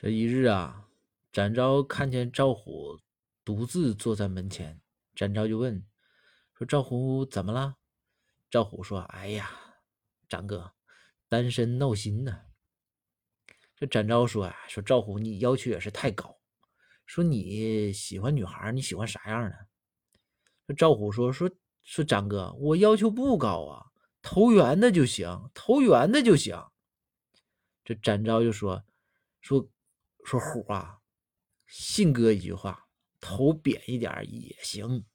这一日啊，展昭看见赵虎独自坐在门前，展昭就问说：“赵虎怎么了？”赵虎说：“哎呀，展哥，单身闹心呢。”这展昭说：“啊，说赵虎，你要求也是太高。说你喜欢女孩，你喜欢啥样的？”这赵虎说：“说说展哥，我要求不高啊，投缘的就行，投缘的就行。”这展昭就说：“说。”说虎啊，信哥一句话，头扁一点也行。